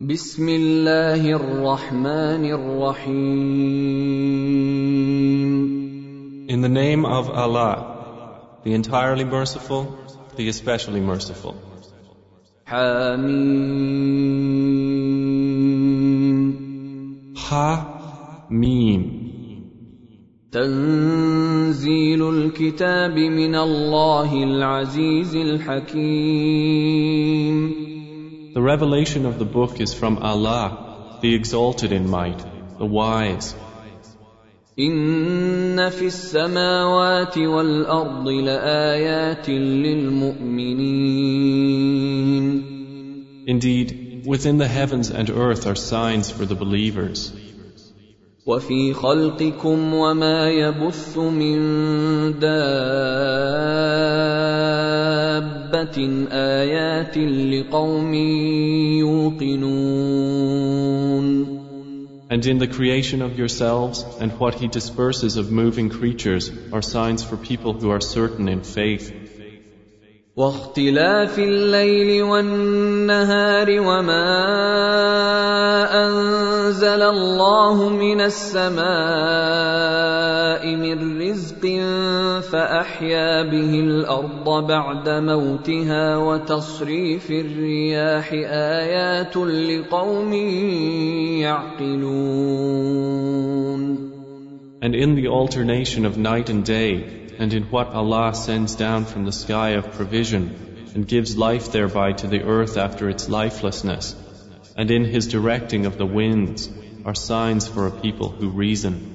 بسم الله الرحمن الرحيم. In the name of Allah, the entirely merciful, the especially merciful. حَامِيم حَامِيم تَنزِيلُ الْكِتَابِ مِنَ اللَّهِ الْعَزِيزِ الْحَكِيمِ. The revelation of the book is from Allah, the exalted in might, the wise. إن في السماوات والأرض لآيات للمؤمنين Indeed, within the heavens and earth are signs for the believers. وفي خلقكم وما يبث من دابة آيات لقوم يوقنون And in the creation of yourselves and what He disperses of moving creatures are signs for people who are certain in faith. واختلاف الليل والنهار وما أنزل الله من السماء من رزق فأحيا به الأرض بعد موتها وتصريف الرياح آيات لقوم يعقلون. And in the alternation of night and day, and in what Allah sends down from the sky of provision, and gives life thereby to the earth after its lifelessness, and in His directing of the winds, are signs for a people who reason.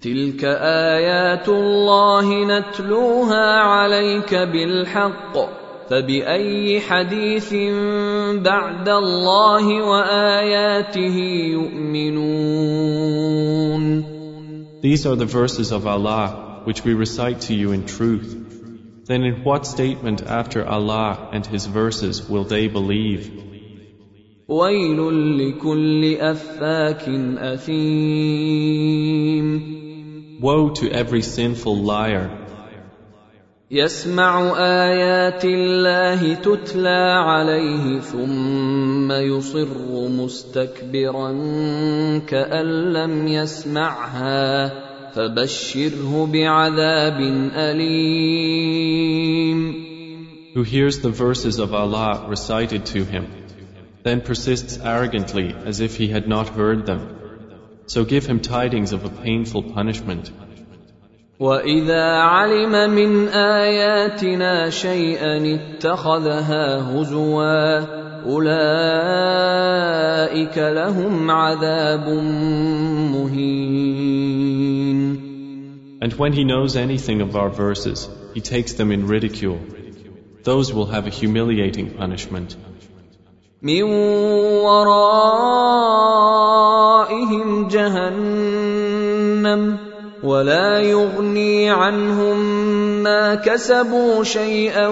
تلك ايات الله نتلوها عليك بالحق فباي حديث بعد الله واياته يؤمنون These are the verses of Allah, which we recite to you in truth. Then in what statement after Allah and His verses will they believe? ويل لكل افاك اثيم Woe to every sinful liar يسمع ايات الله تتلى عليه ثم يصر مستكبرا كان لم يسمعها فبشره بعذاب اليم who hears the verses of Allah recited to him, then persists arrogantly as if he had not heard them. So give him tidings of a painful punishment. واذا علم من اياتنا شيئا اتخذها هزوا اولئك لهم عذاب مهين And when he knows anything of our verses, he takes them in ridicule. Those will have a humiliating punishment. من ورائهم جهنم ولا يغني عنهم ما كسبوا شيئا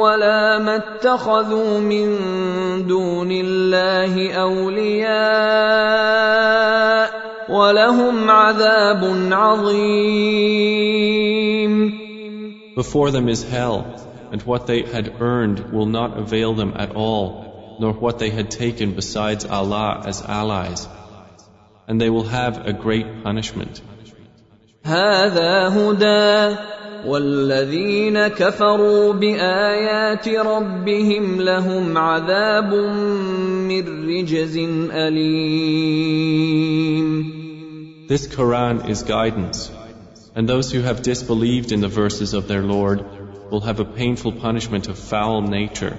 ولا ما اتخذوا من دون الله اولياء ولهم عذاب عظيم Before them is hell, and what they had earned will not avail them at all, nor what they had taken besides Allah as allies. And they will have a great punishment. هذا هدى والذين كفروا بايات ربهم لهم عذاب من رجز اليم This Quran is guidance, and those who have disbelieved in the verses of their Lord will have a painful punishment of foul nature.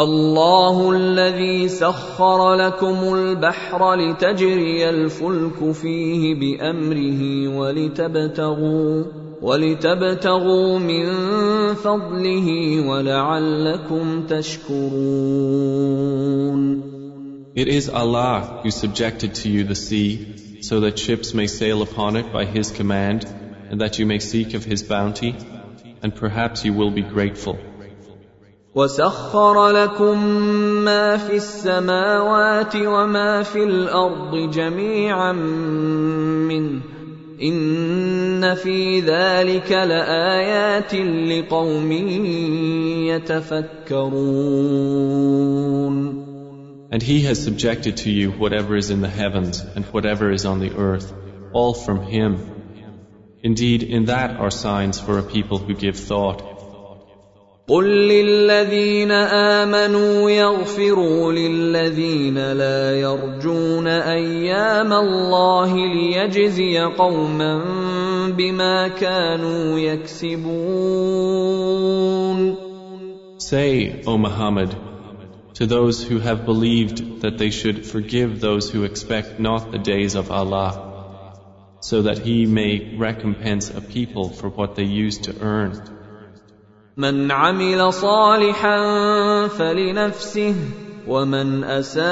الله الذي سخر لكم البحر لتجري الفلك فيه بامره ولتبتغوا ولتبتغوا من فضله ولعلكم تشكرون It is Allah who subjected to you the sea, so that ships may sail upon it by His command, and that you may seek of His bounty, and perhaps you will be grateful. وسخر لكم ما في السماوات وما في الأرض جميعا منه ان في ذلك لايات لقوم يتفكرون And He has subjected to you whatever is in the heavens and whatever is on the earth, all from Him. Indeed, in that are signs for a people who give thought. قل للذين امنوا يغفروا للذين لا يرجون ايام الله ليجزي قوما بما كانوا يكسبون Say, O Muhammad, to those who have believed that they should forgive those who expect not the days of Allah, so that He may recompense a people for what they used to earn. من عمل صالحا فلنفسه ومن اساء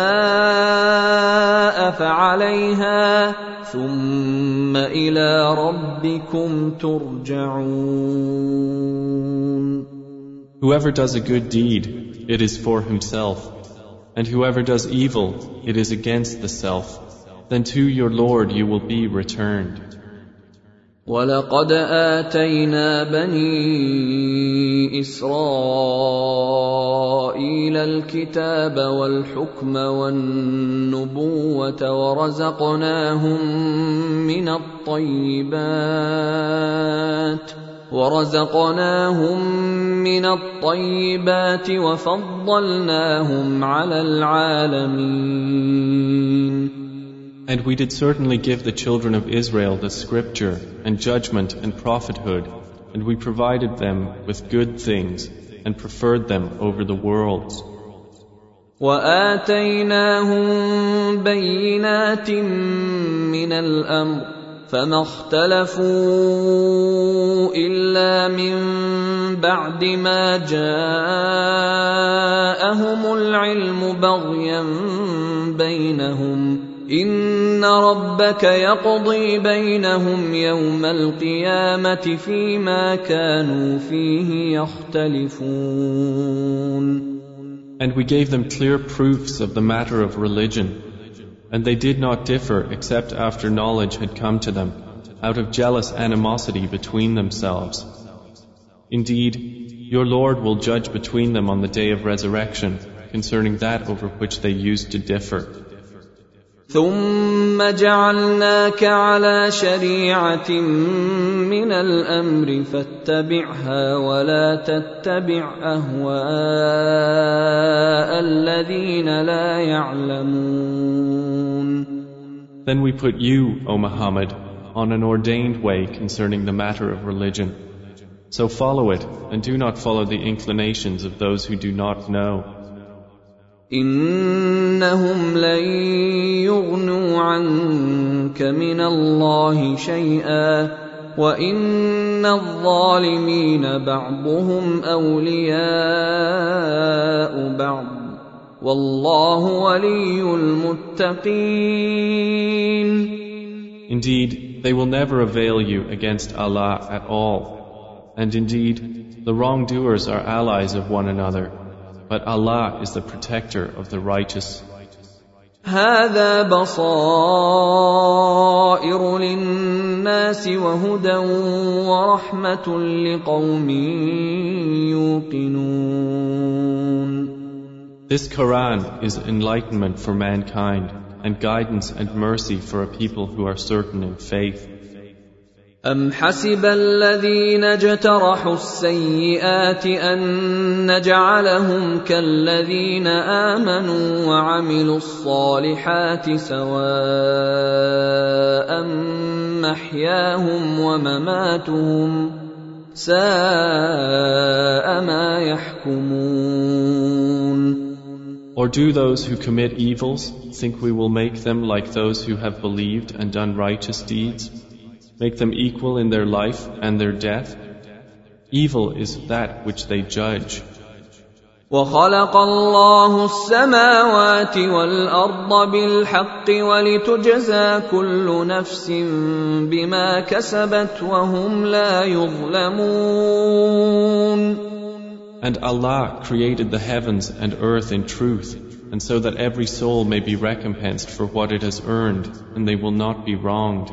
فعليها ثم الى ربكم ترجعون Whoever does a good deed, it is for himself, and whoever does evil, it is against the self. Then to your Lord you will be returned. ولقد اتينا بني اسرائيل الكتاب والحكم والنبوه ورزقناهم من الطيبات ورزقناهم من الطيبات وفضلناهم على العالمين And we did certainly give the children of Israel the scripture and judgment and prophethood, and we provided them with good things and preferred them over the worlds. واتيناهم بينات من الامر فما اختلفوا الا من بعد ما جاءهم العلم بغيا بينهم ان ربك يقضي بينهم يوم القيامه فيما كانوا فيه يختلفون And we gave them clear proofs of the matter of religion, and they did not differ except after knowledge had come to them, out of jealous animosity between themselves. Indeed, your Lord will judge between them on the day of resurrection concerning that over which they used to differ. ثم جعلناك على شريعه من الامر فاتبعها ولا تتبع اهواء الذين لا يعلمون Then we put you, O Muhammad, on an ordained way concerning the matter of religion. So follow it and do not follow the inclinations of those who do not know. انهم لن يغنوا عنك من الله شيئا وان الظالمين بعضهم اولياء بعض والله ولي المتقين Indeed, they will never avail you against Allah at all. And indeed, the wrongdoers are allies of one another. But Allah is the protector of the righteous. هذا بصائر للناس وهدى ورحمة لقوم يوقنون This Quran is enlightenment for mankind and guidance and mercy for a people who are certain in faith. أم حسب الذين اجترحوا السيئات أن نجعلهم كالذين آمنوا وعملوا الصالحات سواء محياهم ومماتهم ساء ما يحكمون Or do those who commit evils think we will make them like those who have believed and done righteous deeds? make them equal in their life and their death? Evil is that which they judge. وخلق الله السماوات والارض بالحق ولتجزى كل نفس بما كسبت وهم لا يظلمون And Allah created the heavens and earth in truth, and so that every soul may be recompensed for what it has earned, and they will not be wronged.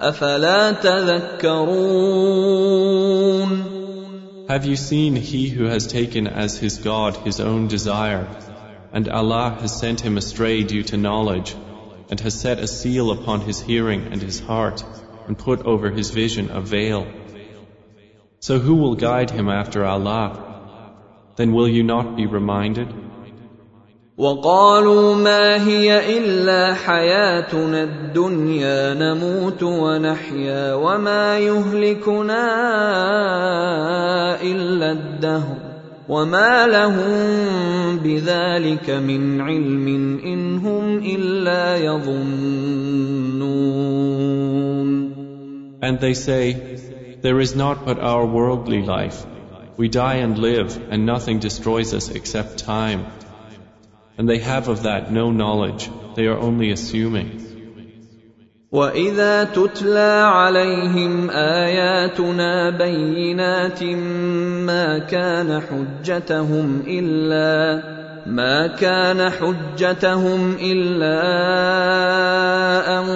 افلا تذكرون Have you seen he who has taken as his God his own desire, and Allah has sent him astray due to knowledge, and has set a seal upon his hearing and his heart, and put over his vision a veil. So who will guide him after Allah? Then will you not be reminded? وقالوا ما هي الا حياتنا الدنيا نموت ونحيا وما يهلكنا الا الدهر وما لهم بذلك من علم ان هم الا يظنون And they say, There is not but our worldly life. We die and live, and nothing destroys us except time. And they have of that no knowledge, they are only assuming. واذا تتلى عليهم اياتنا بينات ما كان حجتهم الا ما كان حجتهم الا ان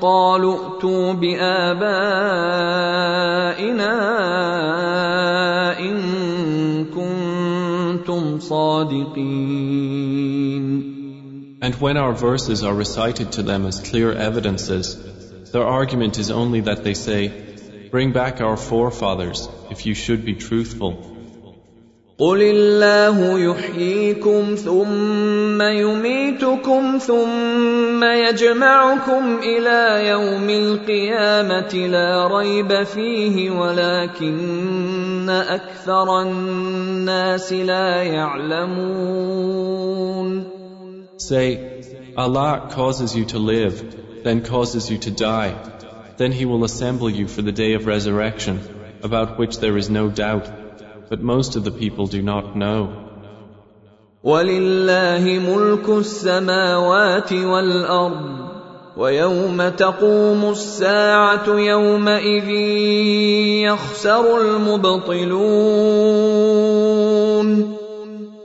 قالوا ائتوا بابائنا ان كنتم صادقين And when our verses are recited to them as clear evidences, their argument is only that they say, Bring back our forefathers, if you should be truthful. قل الله يحييكم ثم يميتكم ثم يجمعكم الى يوم القيامه لا ريب فيه ولكن اكثر الناس لا يعلمون Say, Allah causes you to live, then causes you to die. Then He will assemble you for the day of resurrection, about which there is no doubt. But most of the people do not know. ولله ملك السماوات والارض ويوم تقوم الساعه يومئذ يخسر المبطلون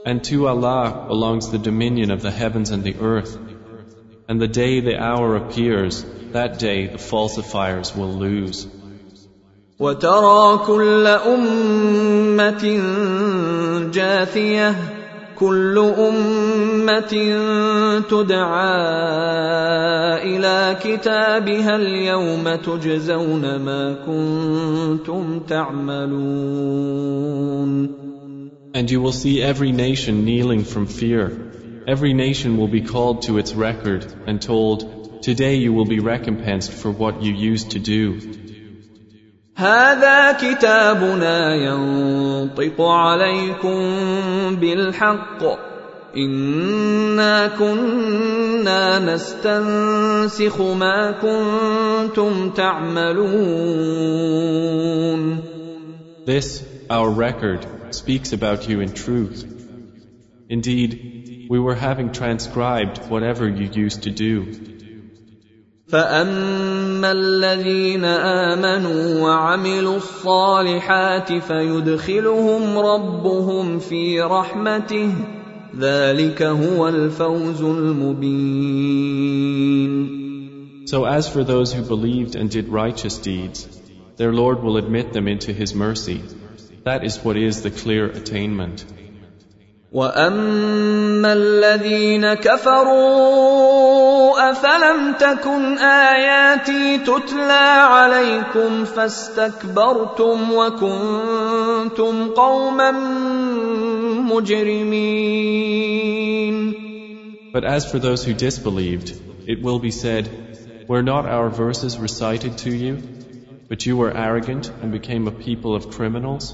And to Allah belongs the dominion of the heavens and the earth. And the day the hour appears, that day the falsifiers will lose. وترى كل أمة جاثية كل أمة تدعى إلى كتابها اليوم تجزون ما كنتم تعملون And you will see every nation kneeling from fear. Every nation will be called to its record and told, Today you will be recompensed for what you used to do. هذا كتابنا ينطق عليكم بالحق انا كنا نستنسخ ما كنتم تعملون This, our record, speaks about you in truth. Indeed, we were having transcribed whatever you used to do. فاما الذين امنوا وعملوا الصالحات فيدخلهم ربهم في رحمته ذلك هو الفوز المبين So as for those who believed and did righteous deeds, their Lord will admit them into His mercy. That is what is the clear attainment. واما الذين كفروا افلم تكن اياتي تتلى عليكم فاستكبرتم وكنتم قوما مجرمين But as for those who disbelieved, it will be said, Were not our verses recited to you? But you were arrogant and became a people of criminals?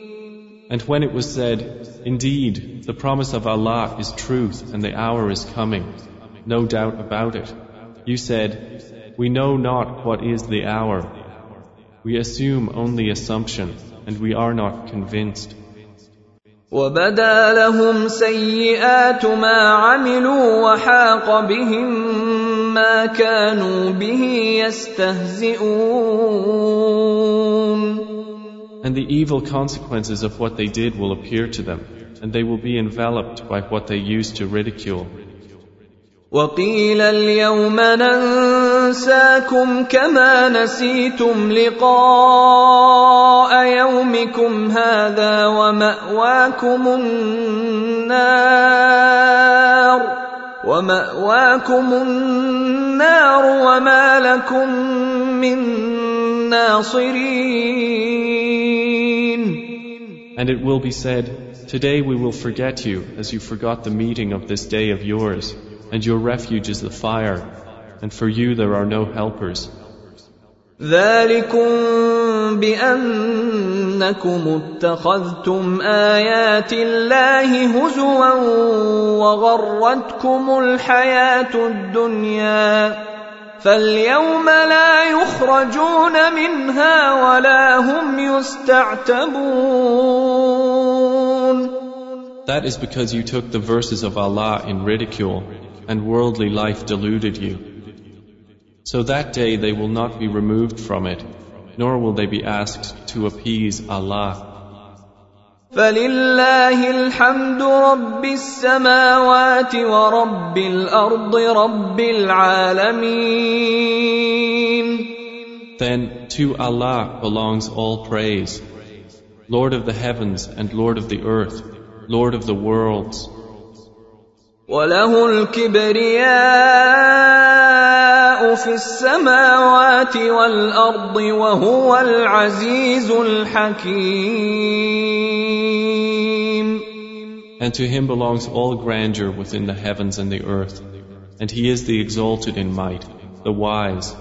And when it was said, Indeed, the promise of Allah is truth and the hour is coming, no doubt about it, you said, We know not what is the hour. We assume only assumption and we are not convinced. وبدا لهم سيئات ما عملوا وحاق بهم ما كانوا به يستهزئون and the evil consequences of what they did will appear to them, and they will be enveloped by what they used to ridicule. وقيل اليوم ننساكم كما نسيتم لقاء يومكم هذا ومأواكم النار ومأواكم النار وما لكم من ناصرين And it will be said, Today we will forget you as you forgot the meeting of this day of yours and your refuge is the fire, and for you there are no helpers. ذلكم بأنكم اتخذتم آيات الله هزوا وغرتكم الحياة الدنيا فاليوم لا يخرجون منها ولا هم يستعتبون That is because you took the verses of Allah in ridicule and worldly life deluded you. So that day they will not be removed from it, nor will they be asked to appease Allah. فلله الحمد رب السماوات ورب الارض رب العالمين Then to Allah belongs all praise, Lord of the heavens and Lord of the earth, Lord of the worlds. وله الكبرياء في السماوات والارض وهو العزيز الحكيم And to him belongs all grandeur within the heavens and the earth, and he is the exalted in might, the wise.